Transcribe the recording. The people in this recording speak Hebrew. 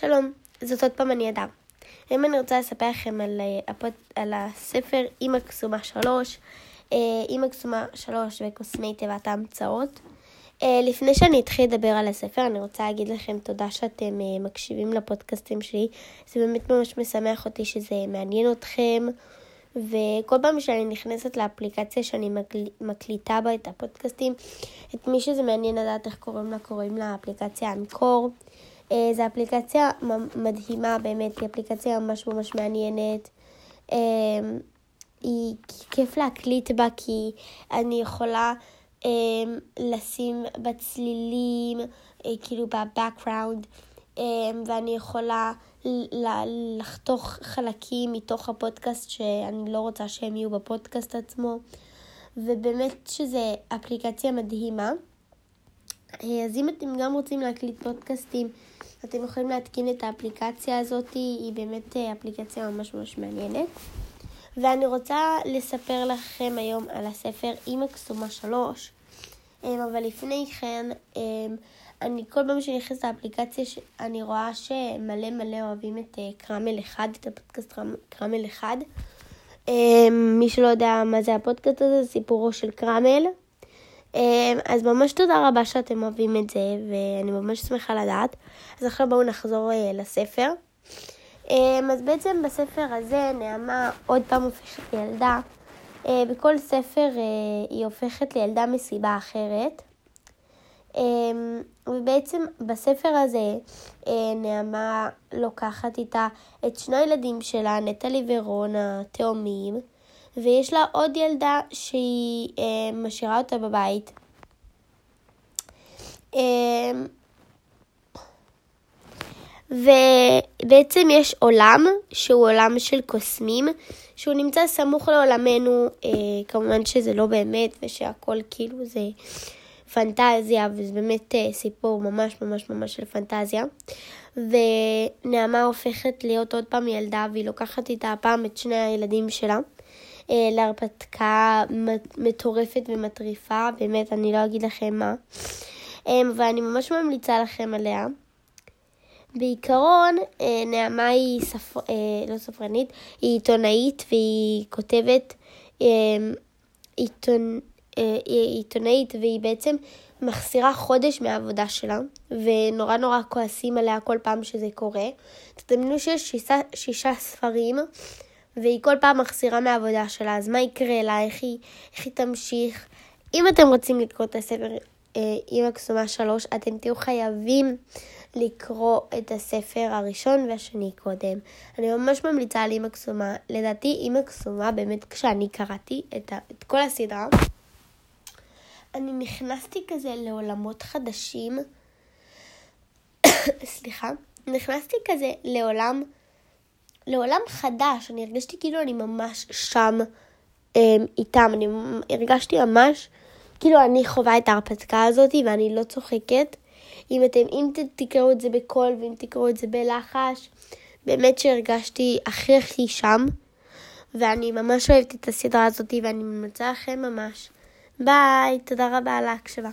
שלום, זאת עוד פעם אני אדם. היום אני רוצה לספר לכם על, אה, הפוד, על הספר אימא קסומה 3, אה, אימא קסומה 3 וקוסמי תיבת ההמצאות. אה, לפני שאני אתחיל לדבר על הספר, אני רוצה להגיד לכם תודה שאתם מקשיבים לפודקאסטים שלי. זה באמת ממש משמח אותי שזה מעניין אתכם. וכל פעם שאני נכנסת לאפליקציה שאני מקליטה בה את הפודקאסטים, את מי שזה מעניין לדעת איך קוראים לה, קוראים לה אפליקציה אנקור. אה, זו אפליקציה מדהימה באמת, היא אפליקציה ממש ממש מעניינת. אה, היא כיף להקליט בה כי אני יכולה אה, לשים בצלילים, כאילו בבקראונד, ואני יכולה לחתוך חלקים מתוך הפודקאסט שאני לא רוצה שהם יהיו בפודקאסט עצמו. ובאמת שזו אפליקציה מדהימה. אז אם אתם גם רוצים להקליט פודקאסטים, אתם יכולים להתקין את האפליקציה הזאת, היא באמת אה, אפליקציה ממש ממש מעניינת. ואני רוצה לספר לכם היום על הספר אימא קסומה 3, אה, אבל לפני כן, אה, אני כל פעם שאני נכנסת לאפליקציה, אני רואה שמלא מלא אוהבים את קרמל 1, את הפודקאסט קרמל 1. מי שלא יודע מה זה הפודקאסט הזה, זה סיפורו של קרמל. אמ, אז ממש תודה רבה שאתם אוהבים את זה, ואני ממש שמחה לדעת. אז עכשיו בואו נחזור אה, לספר. אמ, אז בעצם בספר הזה נעמה עוד פעם הופכת לילדה. אה, בכל ספר אה, היא הופכת לילדה מסיבה אחרת. אמ, ובעצם בספר הזה נעמה לוקחת איתה את שני הילדים שלה, נטלי ורון התאומים. ויש לה עוד ילדה שהיא אה, משאירה אותה בבית. אה, ובעצם יש עולם שהוא עולם של קוסמים, שהוא נמצא סמוך לעולמנו, אה, כמובן שזה לא באמת ושהכל כאילו זה פנטזיה, וזה באמת אה, סיפור ממש ממש ממש של פנטזיה. ונעמה הופכת להיות עוד פעם ילדה, והיא לוקחת איתה הפעם את שני הילדים שלה. אה, להרפתקה מטורפת ומטריפה, באמת, אני לא אגיד לכם מה. אה, ואני ממש ממליצה לכם עליה. בעיקרון, אה, נעמה היא ספר... לא ספרנית, היא עיתונאית והיא כותבת עיתונ... היא עיתונאית והיא בעצם מחסירה חודש מהעבודה שלה, ונורא נורא כועסים עליה כל פעם שזה קורה. תדמיינו שיש שישה, שישה ספרים והיא כל פעם מחסירה מהעבודה שלה, אז מה יקרה לה, איך היא, איך היא תמשיך. אם אתם רוצים לקרוא את הספר אה, אימא קסומה 3, אתם תהיו חייבים לקרוא את הספר הראשון והשני קודם. אני ממש ממליצה על אימא קסומה. לדעתי אימא קסומה, באמת כשאני קראתי את, ה, את כל הסדרה, אני נכנסתי כזה לעולמות חדשים. סליחה. נכנסתי כזה לעולם לעולם חדש, אני הרגשתי כאילו אני ממש שם אה, איתם, אני הרגשתי ממש כאילו אני חווה את ההרפתקה הזאת ואני לא צוחקת. אם אתם, אם תקראו את זה בקול ואם תקראו את זה בלחש, באמת שהרגשתי הכי הכי שם, ואני ממש אוהבת את הסדרה הזאת ואני ממצה לכם ממש. ביי, תודה רבה על ההקשבה.